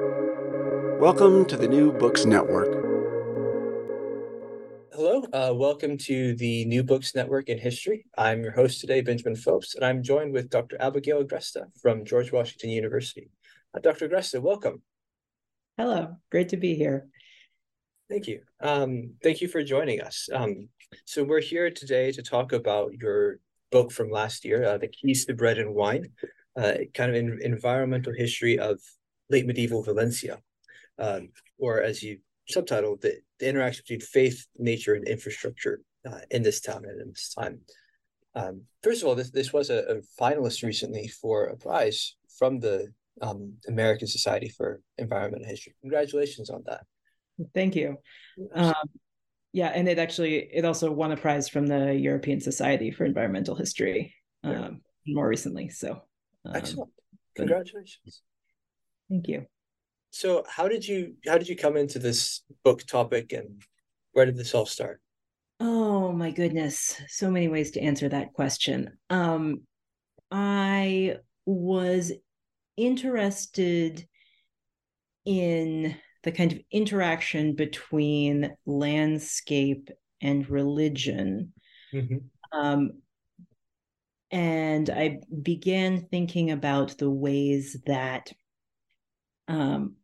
Welcome to the New Books Network. Hello, uh, welcome to the New Books Network in History. I'm your host today, Benjamin Phillips, and I'm joined with Dr. Abigail Agresta from George Washington University. Uh, Dr. Agresta, welcome. Hello, great to be here. Thank you. Um, thank you for joining us. Um, so we're here today to talk about your book from last year, uh, The Keys to Bread and Wine, uh, kind of an environmental history of late medieval Valencia, um, or as you subtitled, the, the interaction between faith, nature, and infrastructure uh, in this town and in this time. Um, first of all, this, this was a, a, finalist recently for a prize from the um, American Society for Environmental History. Congratulations on that. Thank you. Um, yeah, and it actually it also won a prize from the European Society for Environmental History um, more recently. So um, excellent. Congratulations. Thank you. So how did you how did you come into this book topic and where did this all start? Oh my goodness, so many ways to answer that question. Um, I was interested in the kind of interaction between landscape and religion. Mm-hmm. Um, and I began thinking about the ways that um,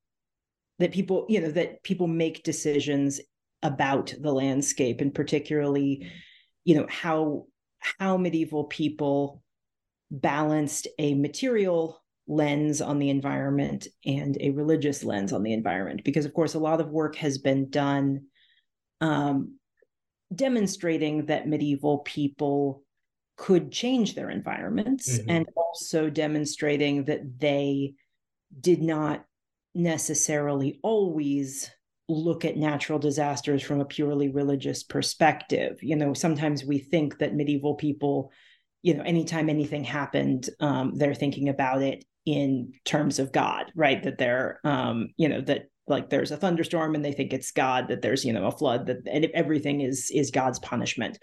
that people, you know, that people make decisions about the landscape, and particularly, you know, how how medieval people balanced a material lens on the environment and a religious lens on the environment because of course a lot of work has been done um, demonstrating that medieval people could change their environments mm-hmm. and also demonstrating that they did not necessarily always look at natural disasters from a purely religious perspective you know sometimes we think that medieval people you know anytime anything happened um, they're thinking about it in terms of God, right? That they're, um, you know, that like there's a thunderstorm and they think it's God, that there's, you know, a flood, that and everything is is God's punishment.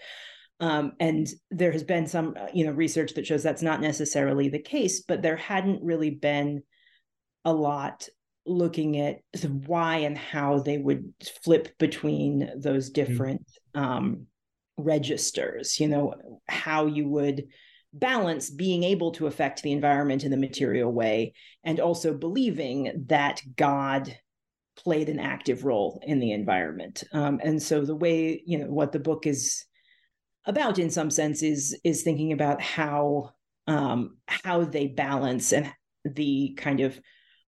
Um, and there has been some, uh, you know, research that shows that's not necessarily the case, but there hadn't really been a lot looking at why and how they would flip between those hmm. different mm-hmm. um, registers. You know, how you would balance being able to affect the environment in the material way and also believing that God played an active role in the environment. Um, and so the way, you know, what the book is about in some sense is is thinking about how um, how they balance and the kind of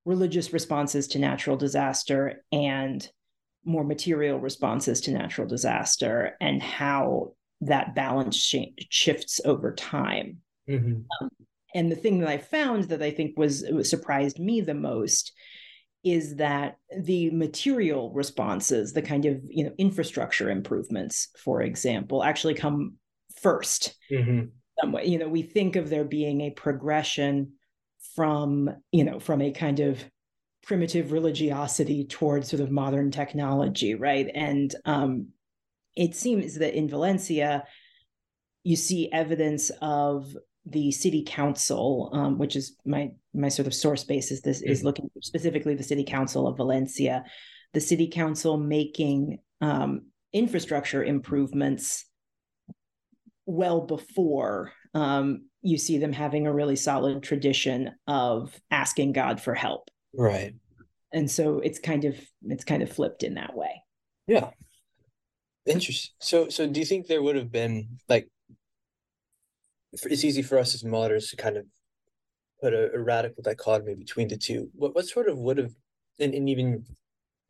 religious responses to natural disaster and more material responses to natural disaster and how that balance sh- shifts over time. Mm-hmm. Um, and the thing that I found that I think was, was surprised me the most is that the material responses, the kind of you know infrastructure improvements, for example, actually come 1st mm-hmm. You know, we think of there being a progression from you know from a kind of primitive religiosity towards sort of modern technology, right? And um, it seems that in Valencia, you see evidence of the city council, um, which is my my sort of source base is this mm-hmm. is looking specifically the city council of Valencia, the city council making um, infrastructure improvements well before um, you see them having a really solid tradition of asking God for help. Right. And so it's kind of it's kind of flipped in that way. Yeah. Interesting. So, so do you think there would have been like? It's easy for us as moderns to kind of put a, a radical dichotomy between the two. What what sort of would have, and, and even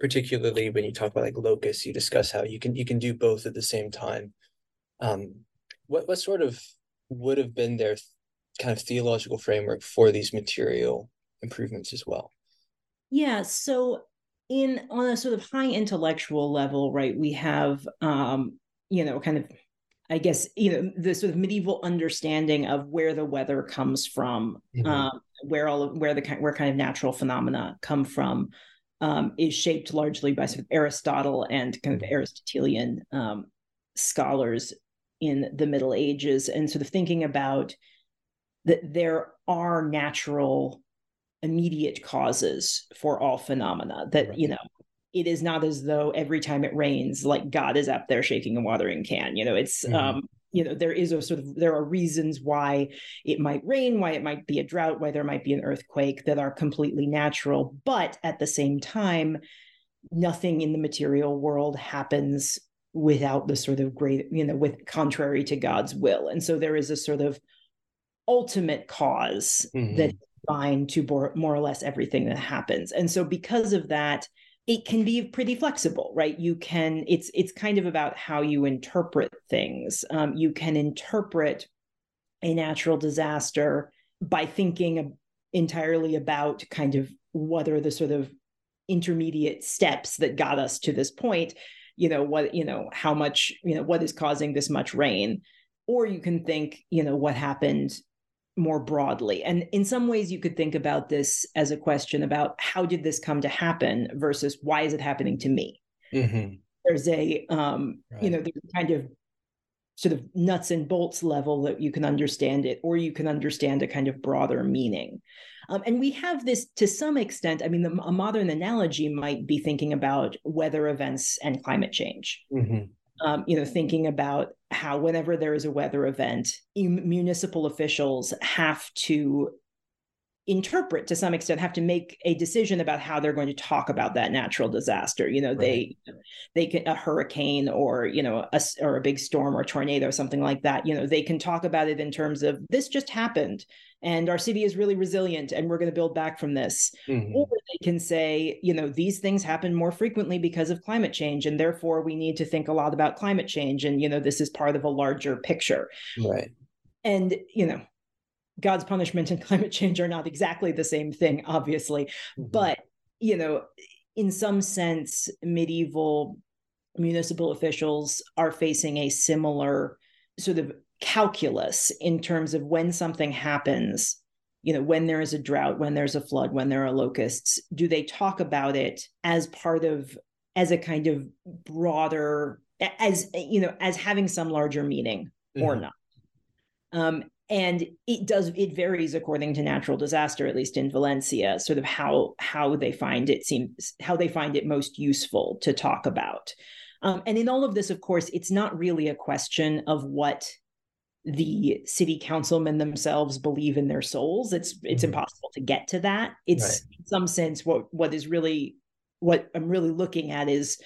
particularly when you talk about like locus, you discuss how you can you can do both at the same time. Um, what what sort of would have been their kind of theological framework for these material improvements as well? Yeah. So in on a sort of high intellectual level, right, we have um, you know, kind of I guess you know the sort of medieval understanding of where the weather comes from, mm-hmm. um, where all of where the kind where kind of natural phenomena come from, um, is shaped largely by sort of Aristotle and kind of mm-hmm. Aristotelian um, scholars in the Middle Ages, and sort of thinking about that there are natural immediate causes for all phenomena that right. you know it is not as though every time it rains like god is up there shaking a watering can you know it's mm-hmm. um you know there is a sort of there are reasons why it might rain why it might be a drought why there might be an earthquake that are completely natural but at the same time nothing in the material world happens without the sort of great you know with contrary to god's will. And so there is a sort of ultimate because mm-hmm. that bind to more or less everything that happens. And so because of that it can be pretty flexible right? You can it's it's kind of about how you interpret things. Um, you can interpret a natural disaster by thinking entirely about kind of what are the sort of intermediate steps that got us to this point you know what you know how much you know what is causing this much rain or you can think you know what happened more broadly. And in some ways, you could think about this as a question about how did this come to happen versus why is it happening to me? Mm-hmm. There's a, um, right. you know, there's kind of sort of nuts and bolts level that you can understand it, or you can understand a kind of broader meaning. Um, and we have this to some extent. I mean, the, a modern analogy might be thinking about weather events and climate change. Mm-hmm um, you know, thinking about how whenever there is a weather event, municipal officials have to interpret to some extent have to make a decision about how they're going to talk about that natural disaster you know right. they they can a hurricane or you know a, or a big storm or tornado or something like that you know they can talk about it in terms of this just happened and our city is really resilient and we're going to build back from this mm-hmm. or they can say you know these things happen more frequently because of climate change and therefore we need to think a lot about climate change and you know this is part of a larger picture right and you know god's punishment and climate change are not exactly the same thing obviously mm-hmm. but you know in some sense medieval municipal officials are facing a similar sort of calculus in terms of when something happens you know when there is a drought when there's a flood when there are locusts do they talk about it as part of as a kind of broader as you know as having some larger meaning mm-hmm. or not um and it does it varies according to natural disaster at least in valencia sort of how how they find it seems how they find it most useful to talk about um, and in all of this of course it's not really a question of what the city councilmen themselves believe in their souls it's it's mm-hmm. impossible to get to that it's right. in some sense what what is really what i'm really looking at is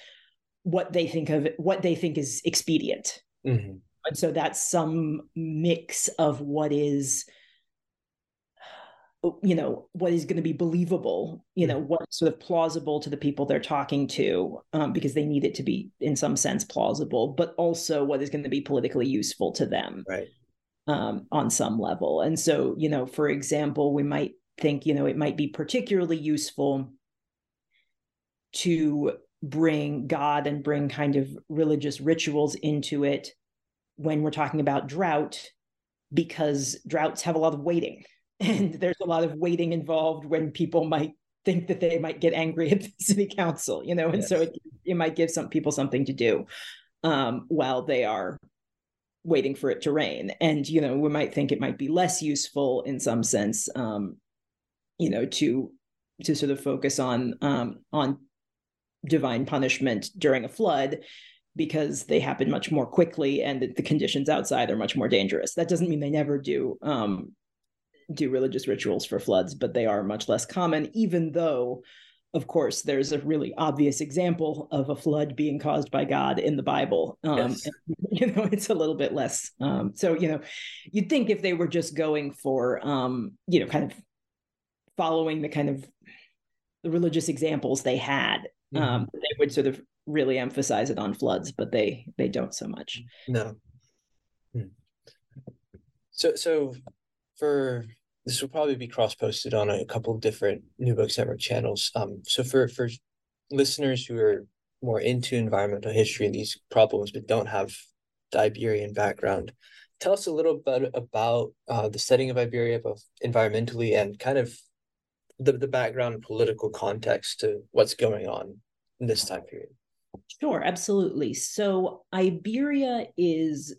what they think of what they think is expedient mm-hmm. And so that's some mix of what is you know what is going to be believable you know mm-hmm. what's sort of plausible to the people they're talking to um, because they need it to be in some sense plausible but also what is going to be politically useful to them right um, on some level and so you know for example we might think you know it might be particularly useful to bring god and bring kind of religious rituals into it when we're talking about drought because droughts have a lot of waiting and there's a lot of waiting involved when people might think that they might get angry at the city council you know and yes. so it, it might give some people something to do um, while they are waiting for it to rain and you know we might think it might be less useful in some sense um, you know to to sort of focus on um, on divine punishment during a flood because they happen much more quickly and the, the conditions outside are much more dangerous that doesn't mean they never do um, do religious rituals for floods, but they are much less common, even though, of course, there's a really obvious example of a flood being caused by God in the Bible. Um, yes. and, you know, it's a little bit less. Um, so, you know, you'd think if they were just going for, um, you know, kind of following the kind of the religious examples they had, mm-hmm. um, they would sort of really emphasize it on floods, but they they don't so much. No. Hmm. So so for this will probably be cross posted on a couple of different New Books Network channels. Um, so for for listeners who are more into environmental history and these problems but don't have the Iberian background, tell us a little bit about uh, the setting of Iberia, both environmentally and kind of the the background political context to what's going on in this time period. Sure, absolutely. So Iberia is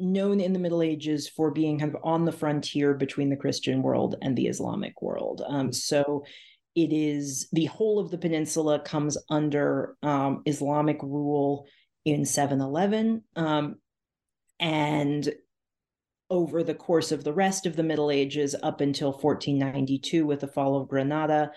known in the Middle Ages for being kind of on the frontier between the Christian world and the Islamic world. Um, so it is the whole of the peninsula comes under um, Islamic rule in 711. Um, and over the course of the rest of the Middle Ages up until 1492 with the fall of Granada,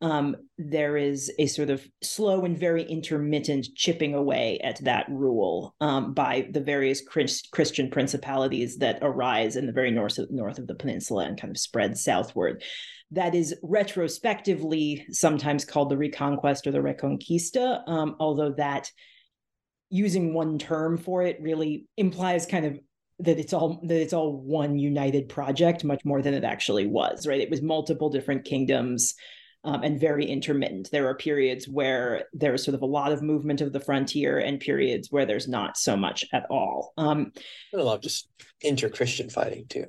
um, there is a sort of slow and very intermittent chipping away at that rule um, by the various Christ- Christian principalities that arise in the very north of, north of the peninsula and kind of spread southward. That is retrospectively sometimes called the Reconquest or the Reconquista, um, although that using one term for it really implies kind of that it's all that it's all one united project much more than it actually was right it was multiple different kingdoms um, and very intermittent. There are periods where there's sort of a lot of movement of the frontier and periods where there's not so much at all. Um, and a lot of just inter-Christian fighting too.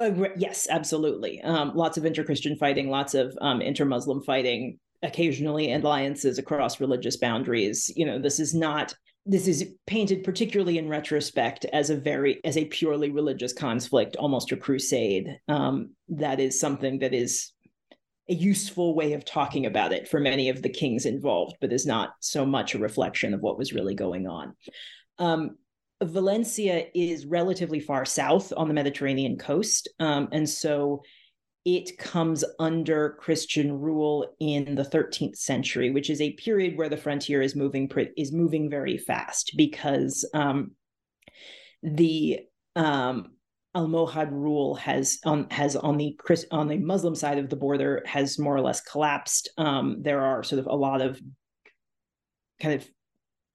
Uh, yes, absolutely. Um, lots of inter-Christian fighting, lots of um, inter-Muslim fighting, occasionally alliances across religious boundaries. You know, this is not this is painted particularly in retrospect as a very as a purely religious conflict almost a crusade um, that is something that is a useful way of talking about it for many of the kings involved, but is not so much a reflection of what was really going on. Um, Valencia is relatively far south on the Mediterranean coast. Um, and so it comes under Christian rule in the 13th century, which is a period where the frontier is moving is moving very fast because um, the um, Almohad rule has on has on the on the Muslim side of the border has more or less collapsed. Um, there are sort of a lot of kind of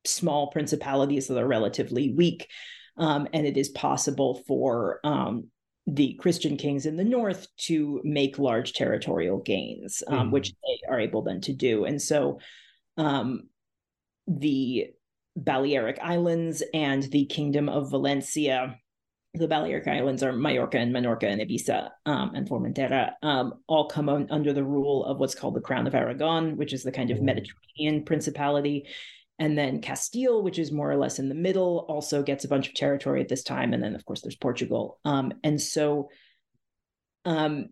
small principalities that are relatively weak, um, and it is possible for um, the Christian kings in the north to make large territorial gains, um, mm-hmm. which they are able then to do. And so, um, the Balearic Islands and the Kingdom of Valencia the Balearic Islands are Majorca and Menorca and Ibiza um, and Formentera, um, all come on, under the rule of what's called the Crown of Aragon, which is the kind of. Mediterranean principality. And then Castile, which is more or less in the middle, also gets a bunch of territory at this time. And then, of course, there's Portugal. Um, and so, um,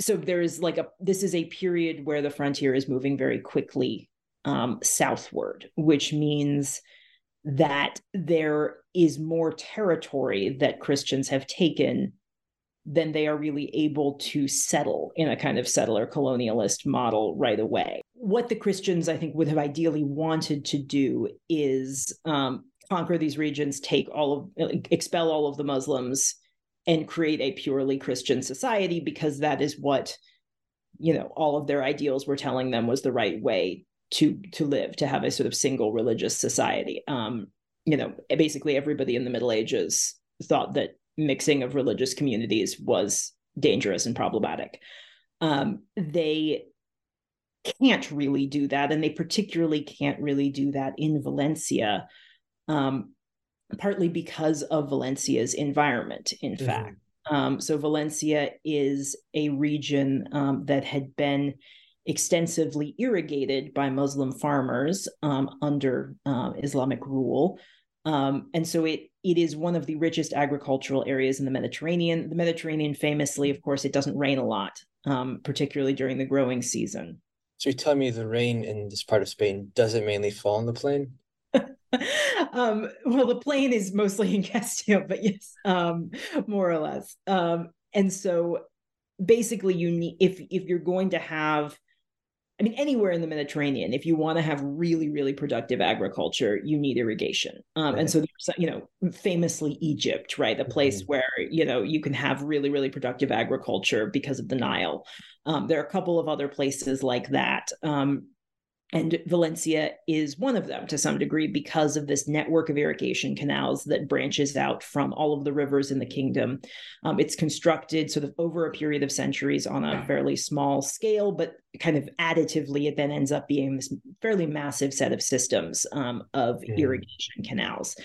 so there is like a this is a period where the frontier is moving very quickly um, southward, which means that there is more territory that Christians have taken than they are really able to settle in a kind of settler colonialist model right away. What the Christians, I think, would have ideally wanted to do is um, conquer these regions, take all of, expel all of the Muslims, and create a purely Christian society because that is what, you know, all of their ideals were telling them was the right way to to live, to have a sort of single religious society. Um, you know, basically everybody in the Middle Ages thought that mixing of religious communities was dangerous and problematic. Um, they can't really do that, and they particularly can't really do that in Valencia, um, partly because of Valencia's environment, in mm-hmm. fact. Um, so, Valencia is a region um, that had been extensively irrigated by Muslim farmers um, under uh, Islamic rule. Um, and so it it is one of the richest agricultural areas in the Mediterranean. The Mediterranean, famously, of course, it doesn't rain a lot, um, particularly during the growing season. So you tell me the rain in this part of Spain doesn't mainly fall on the plain? um, well, the plain is mostly in Castile, but yes, um, more or less. Um, and so basically you need if if you're going to have I mean, anywhere in the Mediterranean, if you want to have really, really productive agriculture, you need irrigation. Um, right. And so, there's, you know, famously Egypt, right? The place mm-hmm. where, you know, you can have really, really productive agriculture because of the Nile. Um, there are a couple of other places like that. Um, and Valencia is one of them to some degree because of this network of irrigation canals that branches out from all of the rivers in the kingdom. Um, it's constructed sort of over a period of centuries on a fairly small scale, but kind of additively, it then ends up being this fairly massive set of systems um, of mm. irrigation canals.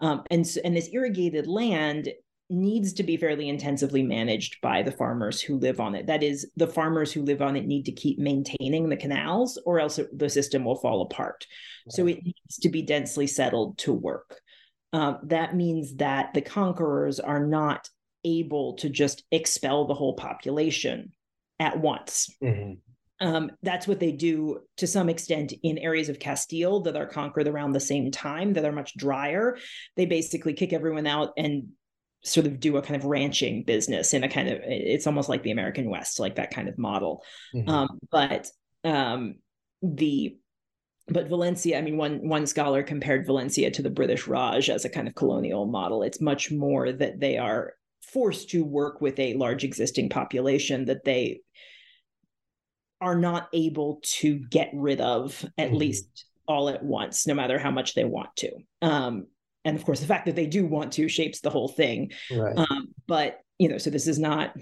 Um, and, and this irrigated land needs to be fairly intensively managed by the farmers who live on it. That is, the farmers who live on it need to keep maintaining the canals, or else the system will fall apart. Right. So it needs to be densely settled to work. uh, that means that the conquerors are not able to just expel the whole population at once. Mm-hmm. Um, that's what they do to some extent in areas of Castile that are conquered around the same time, that are much drier. They basically kick everyone out and sort of do a kind of ranching business in a kind of it's almost like the American West, like that kind of model. Mm-hmm. Um, but um, the but Valencia, I mean, one one scholar compared Valencia to the British Raj as a kind of colonial model. It's much more that they are forced to work with a large existing population that they are not able to get rid of at mm-hmm. least all at once, no matter how much they want to. Um, and of course, the fact that they do want to shapes the whole thing. Right. Um, but you know, so this is not,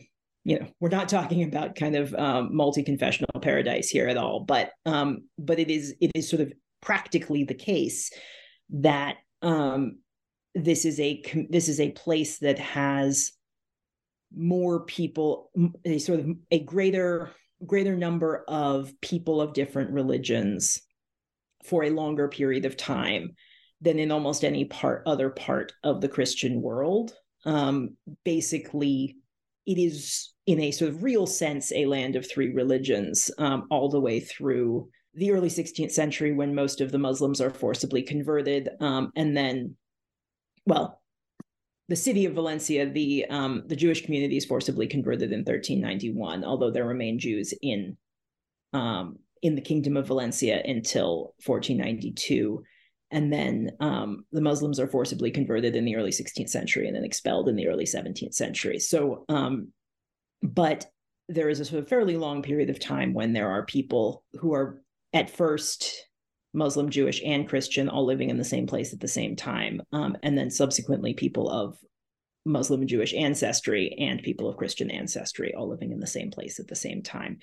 you know, we're not talking about kind of um, multi-confessional paradise here at all. But um, but it is it is sort of practically the case that um, this is a this is a place that has more people, a sort of a greater greater number of people of different religions for a longer period of time than in almost any part other part of the Christian world. Um, basically, it is in a sort of real sense a land of three religions um, all the way through the early 16th century when most of the Muslims are forcibly converted, um, and then, well, the city of Valencia, the um, the Jewish community is forcibly converted in 1391, although there remain Jews in um, in the Kingdom of Valencia until 1492 and then um, the Muslims are forcibly converted in the early 16th century and then expelled in the early 17th century. So, um, but there is a sort of fairly long period of time when there are people who are at first Muslim, Jewish, and Christian all living in the same place at the same time, um, and then subsequently people of Muslim and Jewish ancestry and people of Christian ancestry all living in the same place at the same time,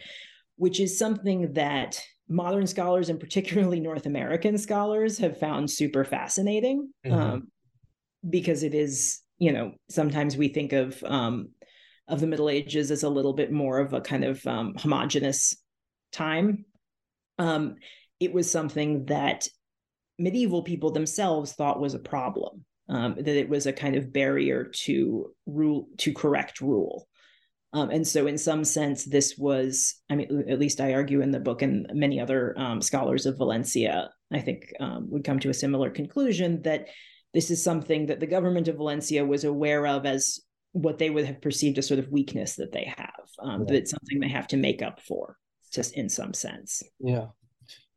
which is something that modern scholars and particularly North American scholars have found super fascinating mm-hmm. um, because it is, you know, sometimes we think of um, of the Middle Ages as a little bit more of a kind of um, homogenous time. Um, it was something that medieval people themselves thought was a problem, um, that it was a kind of barrier to rule to correct rule. Um, and so, in some sense, this was, I mean, at least I argue in the book, and many other um, scholars of Valencia, I think, um, would come to a similar conclusion that this is something that the government of Valencia was aware of as what they would have perceived as sort of weakness that they have, um, yeah. that it's something they have to make up for, just in some sense. Yeah.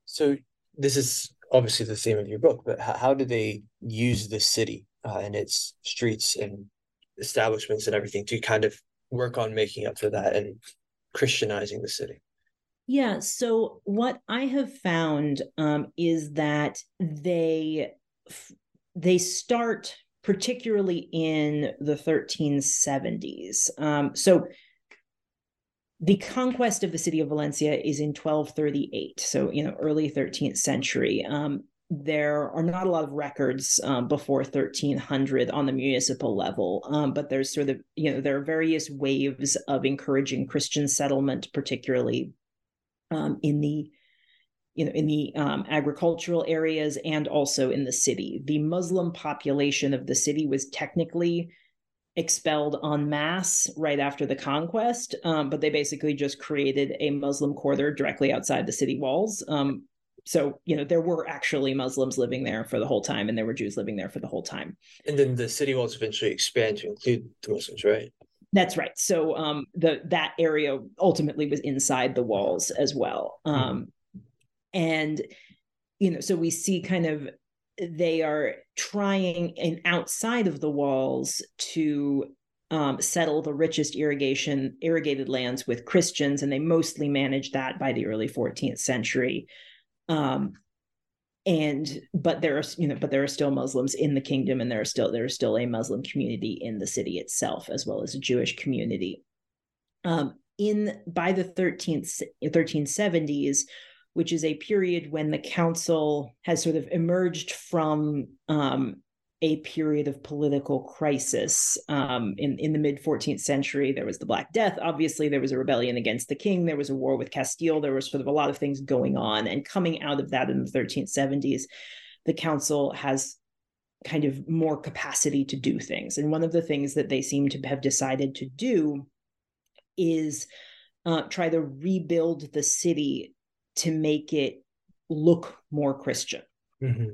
So, this is obviously the theme of your book, but how, how do they use the city uh, and its streets and establishments and everything to kind of work on making up for that and Christianizing the city? Yeah. So what I have found um, is that they they start particularly in the 1370s. Um, so the conquest of the city of Valencia is in 1238, so you know early 13th century. Um, there are not a lot of records um, before 1300 on the municipal level, um, but there's sort of, you know, there are various waves of encouraging Christian settlement, particularly um, in the, you know, in the um, agricultural areas and also in the city. The Muslim population of the city was technically expelled en masse right after the conquest, um, but they basically just created a Muslim quarter directly outside the city walls um, so you know there were actually muslims living there for the whole time and there were jews living there for the whole time and then the city walls eventually expand to include the muslims right that's right so um the that area ultimately was inside the walls as well hmm. um and you know so we see kind of they are trying and outside of the walls to um, settle the richest irrigation irrigated lands with Christians, and they mostly managed that by the early 14th century. Um, and but there are you know but there are still muslims in the kingdom and there are still there is still a muslim community in the city itself as well as a jewish community. Um, in by the 13th 1370s which is a period when the council has sort of emerged from um, a period of political crisis. Um, in, in the mid 14th century, there was the Black Death. Obviously, there was a rebellion against the king. There was a war with Castile. There was sort of a lot of things going on. And coming out of that in the 1370s, the council has kind of more capacity to do things. And one of the things that they seem to have decided to do is uh, try to rebuild the city to make it look more Christian. Mm-hmm.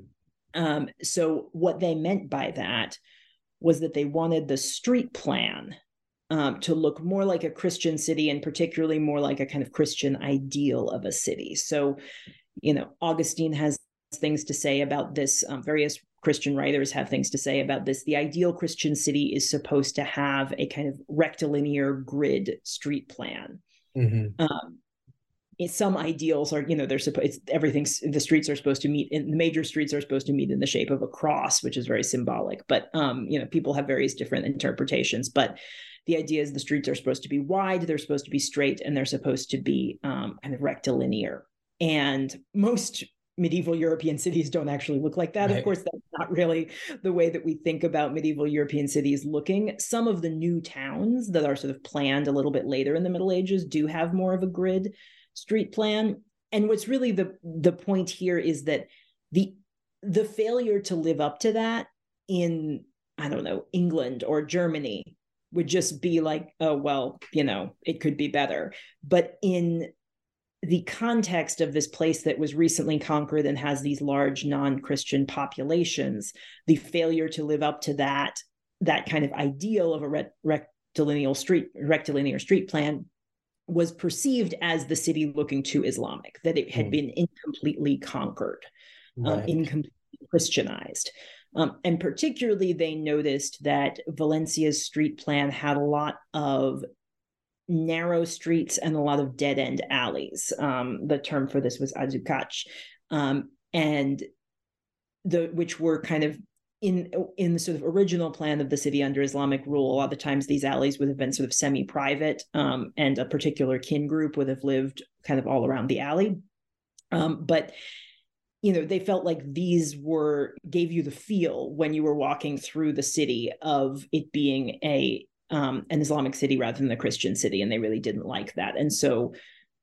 Um, so, what they meant by that was that they wanted the street plan um, to look more like a Christian city and particularly more like a kind of Christian ideal of a city. So, you know, Augustine has things to say about this. Um, various Christian writers have things to say about this. The ideal Christian city is supposed to have a kind of rectilinear grid street plan. Mm-hmm. Um, some ideals are, you know, they're supposed everything's the streets are supposed to meet in the major streets are supposed to meet in the shape of a cross, which is very symbolic. But um, you know, people have various different interpretations. But the idea is the streets are supposed to be wide, they're supposed to be straight, and they're supposed to be um, kind of rectilinear. And most medieval European cities don't actually look like that. Right. Of course, that's not really the way that we think about medieval European cities looking. Some of the new towns that are sort of planned a little bit later in the Middle Ages do have more of a grid street plan. And what's really the the point here is that the the failure to live up to that in I don't know England or Germany would just be like oh well you know it could be better but in the context of this place that was recently conquered and has these large non-christian populations the failure to live up to that that kind of ideal of a rectilinear street rectilinear street plan was perceived as the city looking too islamic that it had mm. been incompletely conquered um, right. um, incompletely christianized um, and particularly they noticed that valencia's street plan had a lot of narrow streets and a lot of dead end alleys. Um, the term for this was azucache, um, and the which were kind of in in the sort of original plan of the city under Islamic rule. A lot of times these alleys would have been sort of semi private, um, and a particular kin group would have lived kind of all around the alley. Um, but you know they felt like these were gave you the feel when you were walking through the city of it being a um, an Islamic city rather than a Christian city, and they really didn't like that. And so,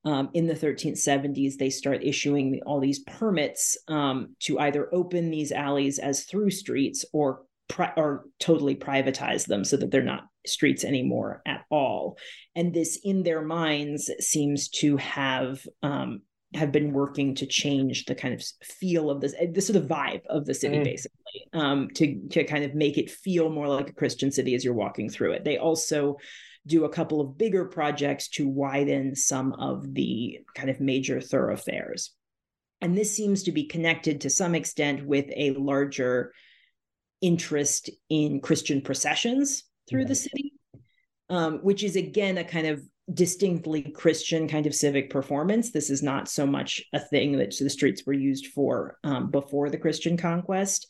um, in the 1370s, they start issuing all these permits um, to either open these alleys as through streets or pri- or totally privatize them so that they're not streets anymore at all. And this, in their minds, seems to have um, have been working to change the kind of feel of this, the sort of vibe of the city, mm. basically, um, to to kind of make it feel more like a Christian city as you're walking through it. They also do a couple of bigger projects to widen some of the kind of major thoroughfares, and this seems to be connected to some extent with a larger interest in Christian processions through right. the city, um, which is again a kind of distinctly Christian kind of civic performance. This is not so much a thing that the streets were used for um, before the Christian conquest.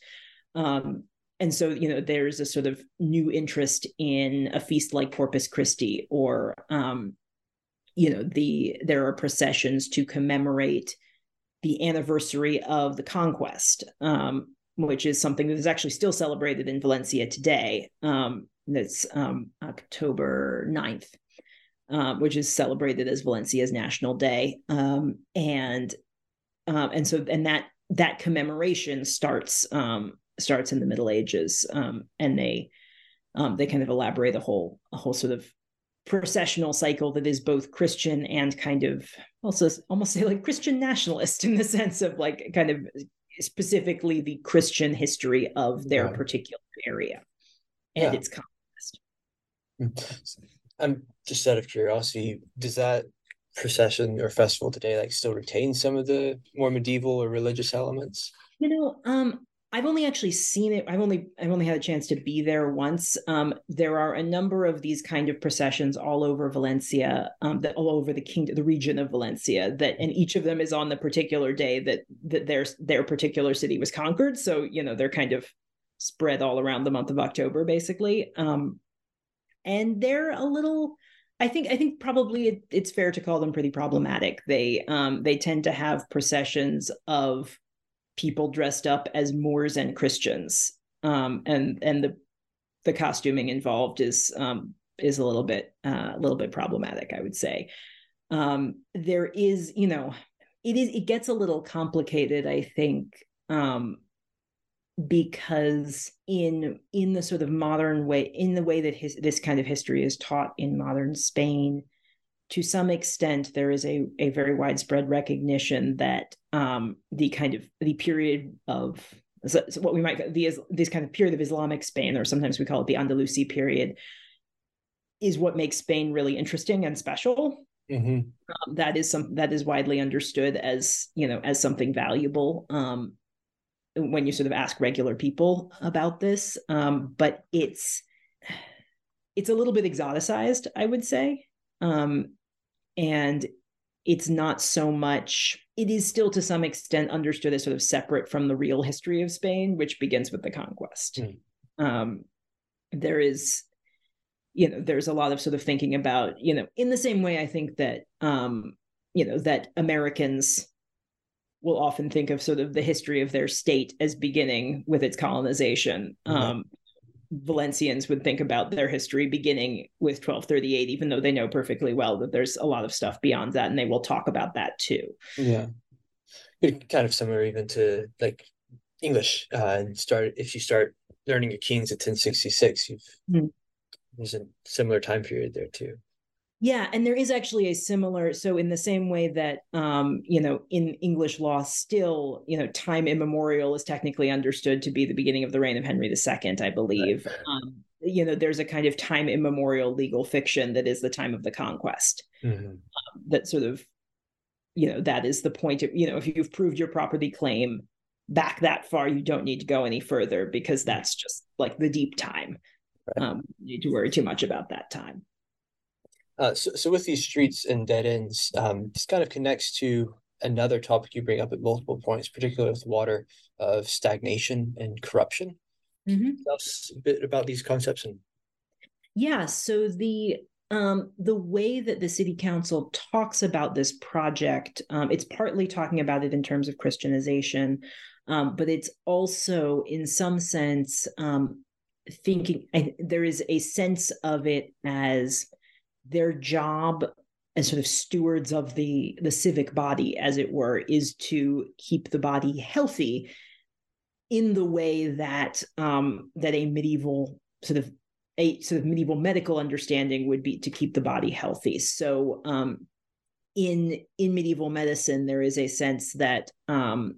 Um, and so, you know, there's a sort of new interest in a feast like Corpus Christi, or, um, you know, the there are processions to commemorate the anniversary of the conquest, um, which is something that is actually still celebrated in Valencia today. Um, that's um, October 9th uh, which is celebrated as Valencia's National Day, um, and um, and so and that that commemoration starts um, starts in the Middle Ages, um, and they um, they kind of elaborate a whole a whole sort of processional cycle that is both Christian and kind of also almost say like Christian nationalist in the sense of like kind of specifically the Christian history of their particular area and yeah. its conquest. Mm. I'm just out of curiosity, does that procession or festival today like still retain some of the more medieval or religious elements? You know, um, I've only actually seen it. I've only I've only had a chance to be there once. Um, there are a number of these kind of processions all over Valencia, um, that all over the kingdom, the region of Valencia. That and each of them is on the particular day that that their their particular city was conquered. So you know they're kind of spread all around the month of October, basically. Um, and they're a little I think I think probably it, it's fair to call them pretty problematic. They um, they tend to have processions of people dressed up as Moors and Christians, um, and and the the costuming involved is um, is a little bit uh, a little bit problematic, I would say. Um, there is, you know, it is it gets a little complicated. I think um, because in in the sort of modern way in the way that his, this kind of history is taught in modern spain to some extent there is a, a very widespread recognition that um, the kind of the period of so, so what we might the this kind of period of islamic spain or sometimes we call it the andalusi period is what makes spain really interesting and special. Mm-hmm. um, that is some that is widely understood as you know as something valuable um, when you sort of ask regular people about this. Um, but it's it's a little bit exoticized i would say um, and it's not so much it is still to some extent understood as sort of separate from the real history of spain which begins with the conquest mm. um, there is you know there's a lot of sort of thinking about you know in the same way i think that um you know that americans will often think of sort of the history of their state as beginning with its colonization. Mm-hmm. Um, Valencians would think about their history beginning with 1238, even though they know perfectly well that there's a lot of stuff beyond that, and they will talk about that too. Yeah, kind of similar even to like English. Uh, and start if you start learning your kings at 1066, you've mm-hmm. there's a similar time period there too. Yeah, and there is actually a similar so in the same way that um, you know, in English law still, you know, time immemorial is technically understood to be the beginning of the reign of Henry II, I believe. Right. Um, you know, there's a kind of time immemorial legal fiction that is the time of the conquest. Mm-hmm. Um, that sort of you know, that is the point of, you know, if you've proved your property claim back that far, you don't need to go any further because that's just like the deep time. Right. Um, you need to worry too much about that time. Uh, so, so with these streets and dead ends, um, this kind of connects to another topic you bring up at multiple points, particularly with water, of stagnation and corruption. Mm-hmm. Tell us a bit about these concepts and. Yeah, so the um, the way that the city council talks about this project, um, it's partly talking about it in terms of Christianization, um, but it's also, in some sense, um, thinking I, there is a sense of it as their job as sort of stewards of the the civic body as it were is to keep the body healthy in the way that um that a medieval sort of a sort of medieval medical understanding would be to keep the body healthy. So um in in medieval medicine there is a sense that um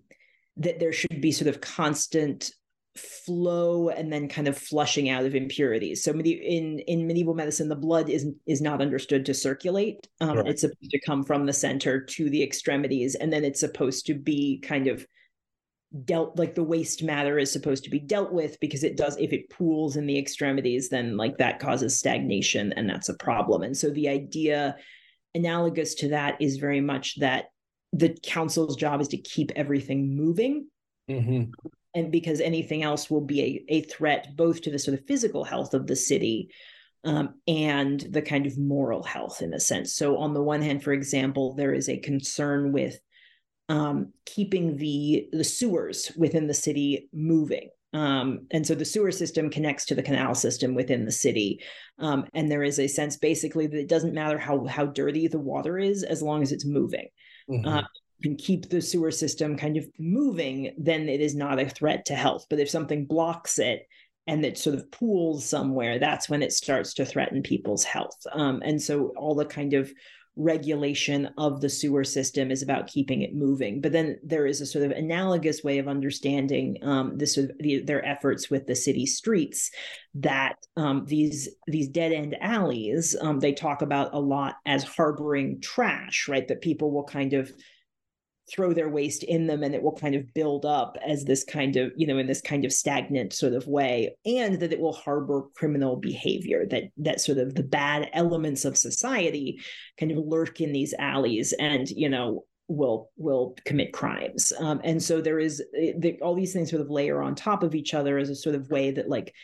that there should be sort of constant flow and then kind of flushing out of impurities. So in in medieval medicine, the blood is is not understood to circulate. Um, right. It's supposed to come from the center to the extremities, and then it's supposed to be kind of dealt like the waste matter is supposed to be dealt with because it does if it pools in the extremities then like that causes stagnation and that's a problem and so the idea analogous to that is very much that the council's job is to keep everything moving mm-hmm and because anything else will be a, a threat both to the sort of physical health of the city um, and the kind of moral health in a sense. So, on the one hand, for example, there is a concern with um, keeping the the sewers within the city moving. Um, and so the sewer system connects to the canal system within the city. Um, and there is a sense basically that it doesn't matter how how dirty the water is as long as it's moving. Mm-hmm. Uh, can keep the sewer system kind of moving, then it is not a threat to health. But if something blocks it and it sort of pools somewhere, that's when it starts to threaten people's health. Um, and so all the kind of regulation of the sewer system is about keeping it moving. But then there is a sort of analogous way of understanding um, this sort of the, their efforts with the city streets that um, these these dead end alleys um, they talk about a lot as harboring trash, right? That people will kind of throw their waste in them and it will kind of build up as this kind of you know in this kind of stagnant sort of way and that it will harbor criminal behavior that that sort of the bad elements of society kind of lurk in these alleys and you know will will commit crimes. Um, and so there is eh, the, all these things sort of layer on top of each other as a sort of way that like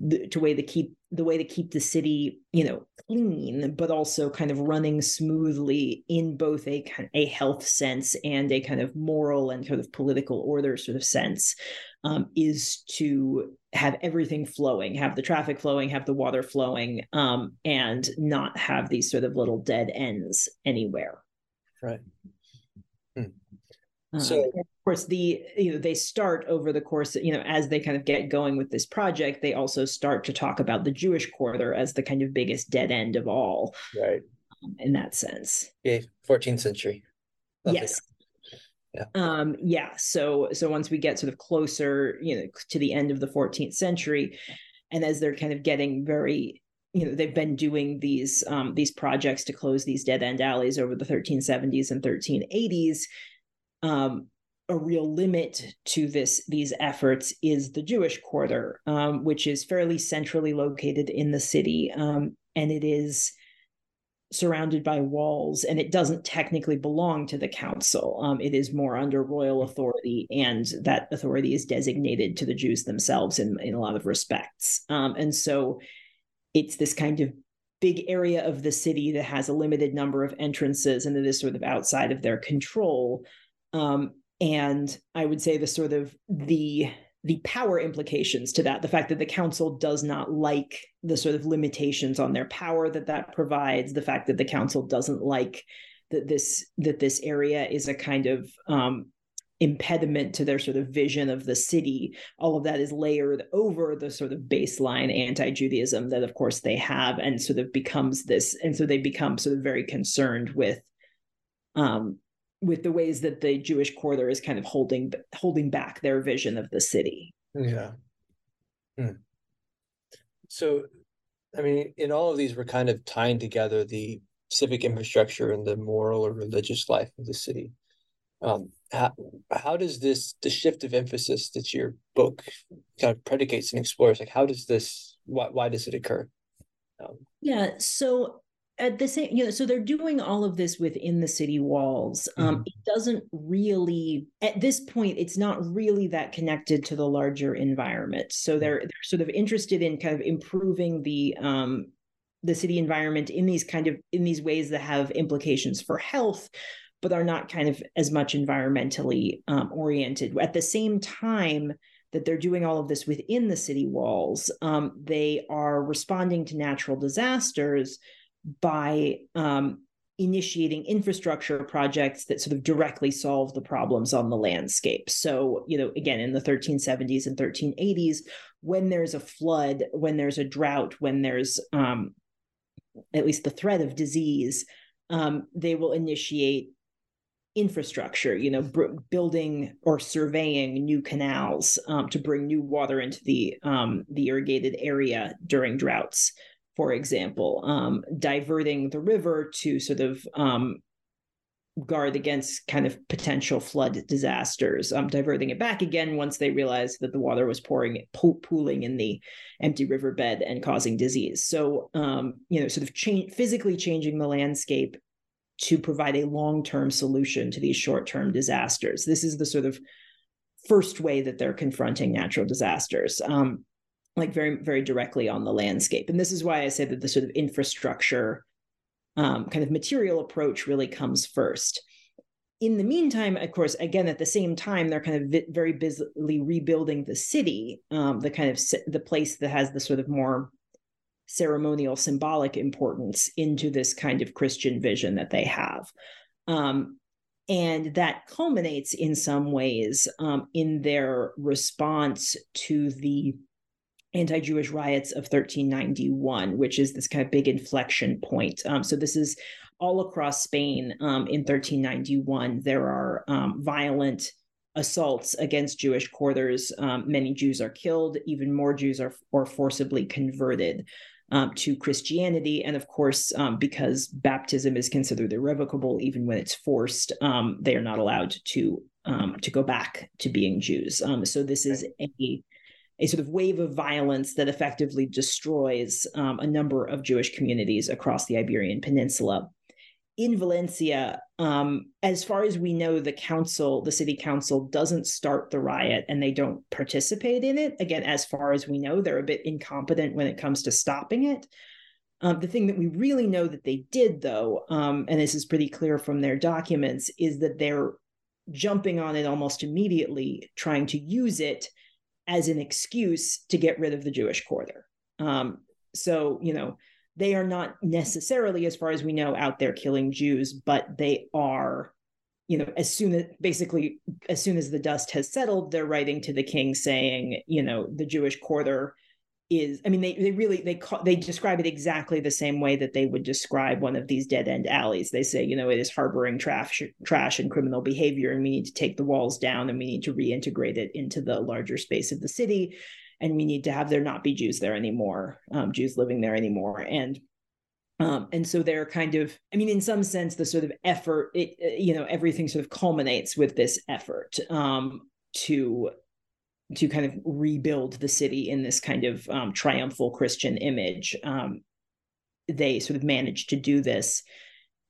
the, to way to keep the way to keep the city you know clean but also kind of running smoothly in both a a health sense and a kind of moral and kind of political order sort of sense um, is to have everything flowing have the traffic flowing have the water flowing um, and not have these sort of little dead ends anywhere right hmm. so of course, the you know they start over the course, you know, as they kind of get going with this project, they also start to talk about the Jewish quarter as the kind of biggest dead end of all, right? Um, in that sense. Yeah, 14th century. Lovely. Yes. Yeah. Um, yeah. So so once we get sort of closer, you know, to the end of the 14th century, and as they're kind of getting very you know they've been doing these um, these projects to close these dead end alleys over the 1370s and 1380s um, a real limit to this these efforts is the Jewish quarter, um, which is fairly centrally located in the city, um, and it is surrounded by walls, and it doesn't technically belong to the council. Um, it is more under royal authority, and that authority is designated to the Jews themselves in in a lot of respects. Um, and so, it's this kind of big area of the city that has a limited number of entrances and that is sort of outside of their control um, and i would say the sort of the the power implications to that the fact that the council does not like the sort of limitations on their power that that provides the fact that the council doesn't like that this that this area is a kind of um, impediment to their sort of vision of the city all of that is layered over the sort of baseline anti-judaism that of course they have and sort of becomes this and so they become sort of very concerned with um with the ways that the Jewish quarter is kind of holding holding back their vision of the city. Yeah. Hmm. So, I mean, in all of these, we're kind of tying together the civic infrastructure and the moral or religious life of the city. Um, how how does this the shift of emphasis that your book kind of predicates and explores? Like, how does this? Why why does it occur? Um, yeah. So at the same you know so they're doing all of this within the city walls um, mm-hmm. it doesn't really at this point it's not really that connected to the larger environment so mm-hmm. they're they're sort of interested in kind of improving the um the city environment in these kind of in these ways that have implications for health but are not kind of as much environmentally um, oriented at the same time that they're doing all of this within the city walls um, they are responding to natural disasters by um, initiating infrastructure projects that sort of directly solve the problems on the landscape. So, you know, again, in the 1370s and 1380s, when there's a flood, when there's a drought, when there's um, at least the threat of disease, um, they will initiate infrastructure you know br- building or surveying new canals um, to bring new water into the um, the irrigated area during droughts for example, um, diverting the river to sort of um, guard against kind of potential flood disasters, um, diverting it back again once they realized that the water was pouring, po- pooling in the empty riverbed and causing disease. So, um, you know, sort of change, physically changing the landscape to provide a long-term solution to these short-term disasters. This is the sort of first way that they're confronting natural disasters. Um, like very very directly on the landscape. And this is why i say that the sort of infrastructure um, kind of material approach really comes first. In the meantime of course again at the same time they're kind of vi- very busily rebuilding the city um, the kind of the place that has the sort of more ceremonial symbolic importance into this kind of christian vision that they have. Um, and that culminates in some ways um, in their response to the anti-Jewish riots of 1391, which is this kind of big inflection point. Um, so this is all across Spain um, in 1391. There are um, violent assaults against Jewish quarters. Um, many Jews are killed. Even more Jews are, are forcibly converted. Um, to Christianity. And of course, um, because baptism is considered irrevocable, even when it's forced, they are not allowed to to go back to being Jews. so this is a a sort of wave of violence that effectively destroys um, a number of Jewish communities across the Iberian Peninsula. In Valencia, um, as far as we know, the council, the city council, doesn't start the riot and they don't participate in it. Again, as far as we know, they're a bit incompetent when it comes to stopping it. Um, the thing that we really know that they did, though, um, and this is pretty clear from their documents, is that they're jumping on it almost immediately, trying to use it as an excuse to get rid of the Jewish quarter. Um, so, you know, they are not necessarily, as far as we know, out there killing Jews, but they are you know, as soon as basically as soon as the dust has settled, they're writing to the king saying, you know, the Jewish quarter is. I mean, they they really they call, they describe it exactly the same way that they would describe one of these dead end alleys. They say, you know, it is harboring trash trash and criminal behavior, and we need to take the walls down, and we need to reintegrate it into the larger space of the city, and we need to have there not be Jews there anymore, um, Jews living there anymore, and um, and so they're kind of, I mean, in some sense, the sort of effort, it, you know, everything sort of culminates with this effort um, to to kind of rebuild the city in this kind of um, triumphal Christian image. Um, they sort of managed to do this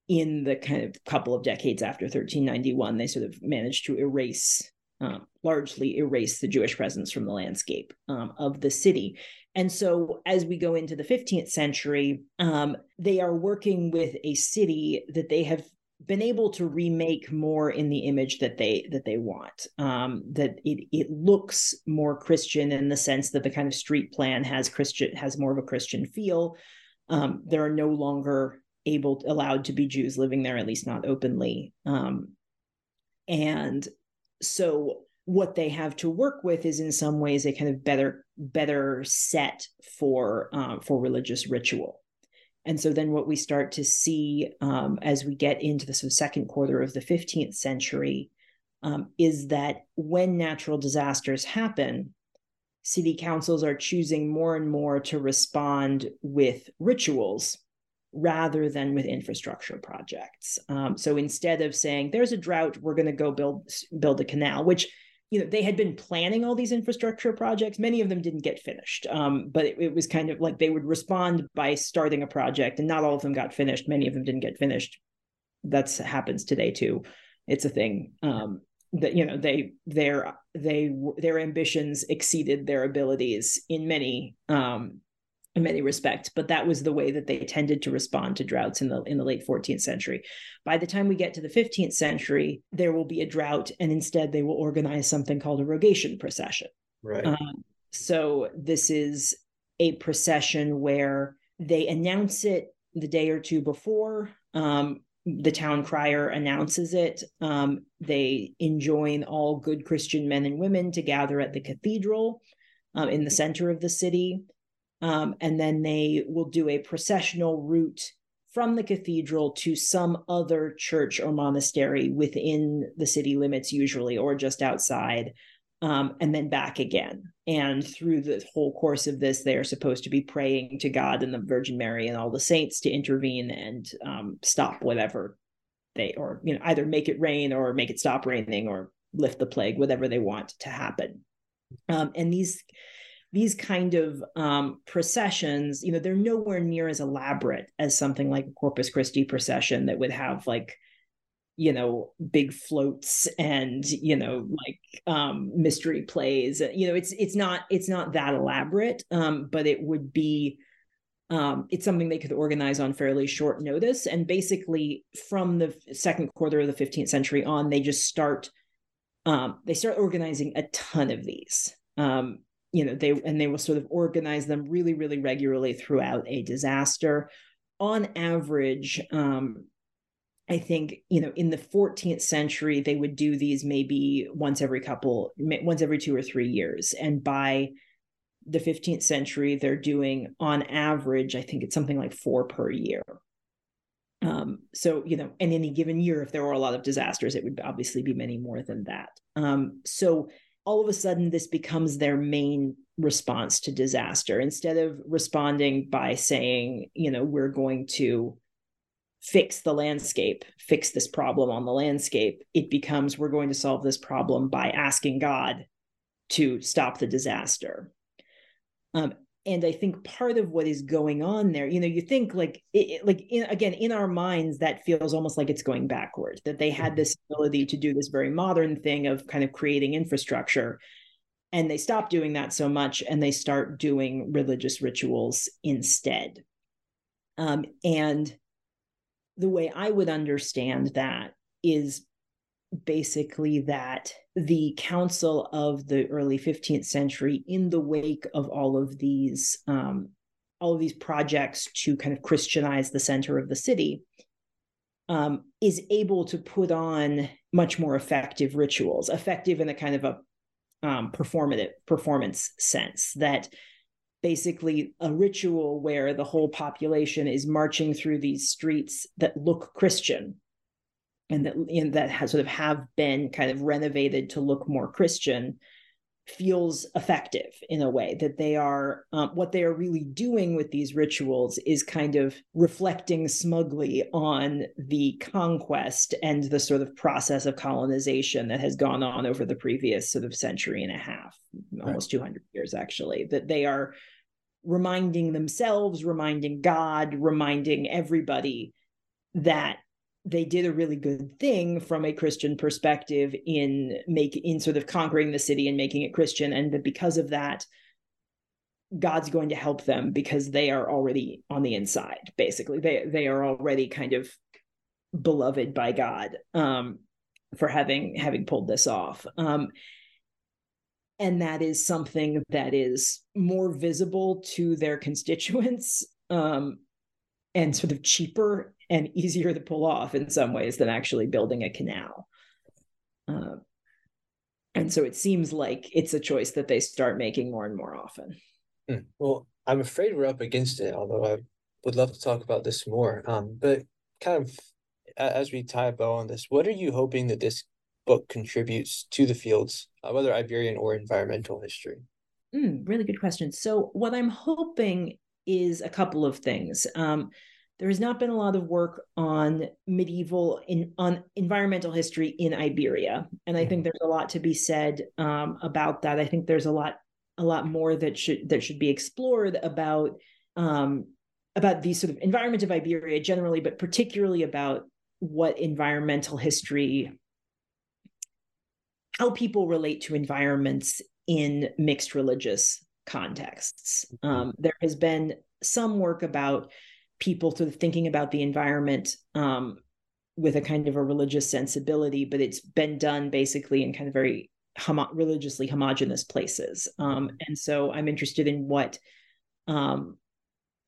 in the kind of couple of decades after 1391. They sort of managed to erase um, largely erase the Jewish presence from the landscape um, of the city. And so, as we go into the 15th century, um, they are working with a city that they have been able to remake more in the image that they that they want. Um, that it it looks more Christian in the sense that the kind of street plan has Christian has more of a Christian feel. Um, there are no longer able allowed to be Jews living there, at least not openly. Um, and so what they have to work with is in some ways a kind of better better set for um, for religious ritual and so then what we start to see um, as we get into the of second quarter of the 15th century um, is that when natural disasters happen city councils are choosing more and more to respond with rituals rather than with infrastructure projects. Um, so instead of saying there's a drought, we're going to go build build a canal, which you know they had been planning all these infrastructure projects. Many of them didn't get finished, um, but it, it was kind of like they would respond by starting a project, and not all of them got finished. Many of them didn't get finished. That's happens today too. It's a thing. Um, that you know they their they their ambitions exceeded their abilities in many um in many respects but that was the way that they tended to respond to droughts in the in the late 14th century. By the time we get to the 15th century there will be a drought and instead they will organize something called a rogation procession. Right. Um, so this is a procession where they announce it the day or two before um, the town crier announces it um, they enjoin all good christian men and women to gather at the cathedral um, in the center of the city um, and then they will do a processional route from the cathedral to some other church or monastery within the city limits, usually, or just outside, um, and then back again. And through the whole course of this, they are supposed to be praying to God and the Virgin Mary and all the saints to intervene and um, stop whatever they, or you know, either make it rain or make it stop raining or lift the plague, whatever they want to happen. Um, and these these kind of um, processions, you know, they're nowhere near as elaborate as something like a Corpus Christi procession that would have like, you know, big floats and you know, like um, mystery plays. You know, it's it's not it's not that elaborate, um, but it would be. Um, it's something they could organize on fairly short notice, and basically from the second quarter of the 15th century on, they just start um, they start organizing a ton of these. Um, you know they and they will sort of organize them really really regularly throughout a disaster. On average um i think you know in the 14th century they would do these maybe once every couple once every two or three years. And by the 15th century they're doing on average i think it's something like four per year. Um, so you know in any given year if there were a lot of disasters it would obviously be many more than that. Um, so all of a sudden this becomes their main response to disaster. Instead of responding by saying you know we're going to fix the landscape fix this problem on the landscape it becomes we're going to solve this problem by asking god to stop the disaster. Um, and i think part of what is going on there you know you think like it, like in, again in our minds that feels almost like it's going backward that they had mm-hmm. this ability to do this very modern thing of kind of creating infrastructure and they stop doing that so much and they start doing religious rituals instead um, and the way i would understand that is basically that the council of the early 15th century in the wake of all of these um, all of these projects to kind of christianize the center of the city um, is able to put on much more effective rituals, effective in a kind of a um, performative performance sense that basically a ritual where the whole population is marching through these streets that look Christian and that and that has sort of have been kind of renovated to look more Christian feels effective in a way that they are um, what they are really doing with these rituals is kind of reflecting smugly on the conquest and the sort of process of colonization that has gone on over the previous sort of century and a half almost right. 200 years actually that they are reminding themselves reminding god reminding everybody that they did a really good thing from a Christian perspective in make in sort of conquering the city and making it Christian, and that because of that, God's going to help them because they are already on the inside. Basically, they they are already kind of beloved by God um, for having having pulled this off. Um, and that is something that is more visible to their constituents um, and sort of cheaper and easier to pull off in some ways than actually building a canal. Uh, and so it seems like it's a choice that they start making more and more often. Hmm. Well, I'm afraid we're up against it, although I would love to talk about this more. Um, but kind of as we tie a bow on this, what are you hoping that this book contributes to the fields, uh, whether Iberian or environmental history? Mm, really good question. So, what I'm hoping is a couple of things. Um, there has not been a lot of work on medieval in on environmental history in Iberia, and I think mm-hmm. there's a lot to be said um, about that. I think there's a lot a lot more that should that should be explored about um, about the sort of environment of Iberia generally, but particularly about what environmental history, how people relate to environments in mixed religious contexts. Mm-hmm. Um, there has been some work about people sort of thinking about the environment um, with a kind of a religious sensibility, but it's been done basically in kind of very homo- religiously homogenous places. Um, and so I'm interested in what um,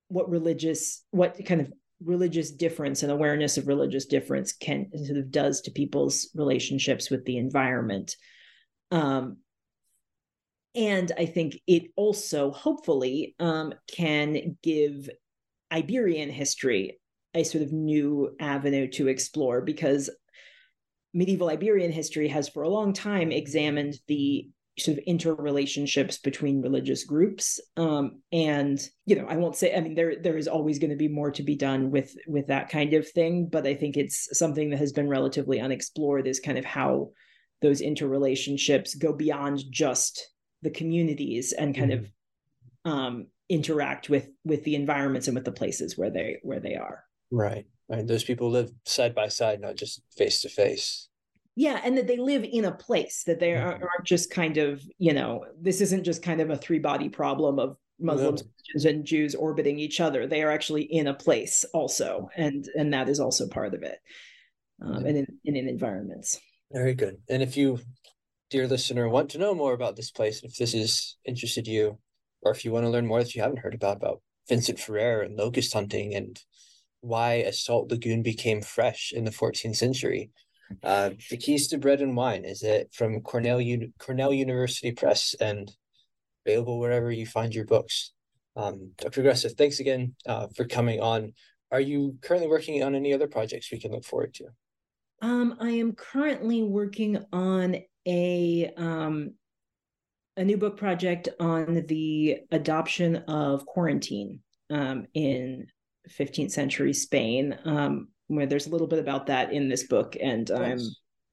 what religious what kind of religious difference and awareness of religious difference can sort of does to people's relationships with the environment. Um, and I think it also hopefully um, can give Iberian history a sort of new avenue to explore because medieval Iberian history has for a long time examined the sort of interrelationships between religious groups um, and you know i won't say i mean there there is always going to be more to be done with with that kind of thing but i think it's something that has been relatively unexplored is kind of how those interrelationships go beyond just the communities and kind mm-hmm. of um, interact with with the environments and with the places where they where they are. Right. Right. Those people live side by side not just face to face. Yeah and that they live in a place that they mm-hmm. aren't, aren't just kind of you know this isn't just kind of a three body problem of muslims and jews orbiting each other. They are actually in a place also and and that is also part of it um, and in, in, in environments. Very good. And if you dear listener want to know more about this place if this is interested you or if you want to learn more that you haven't heard about about Vincent Ferrer and locust hunting and why a salt lagoon became fresh in the 14th century. Uh, the Keys to Bread and Wine is it from Cornell U- Cornell University Press and available wherever you find your books. Um, Dr. Agresta, thanks again uh, for coming on. Are you currently working on any other projects we can look forward to? Um, I am currently working on a um, a new book project on the adoption of quarantine um, in 15th century Spain, um, where there's a little bit about that in this book, and I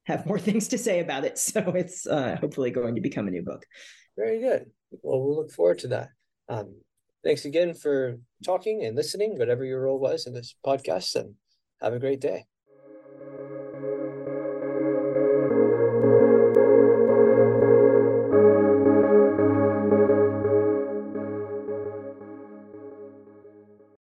have more things to say about it. So it's uh, hopefully going to become a new book. Very good. Well, we'll look forward to that. Um, thanks again for talking and listening, whatever your role was in this podcast, and have a great day.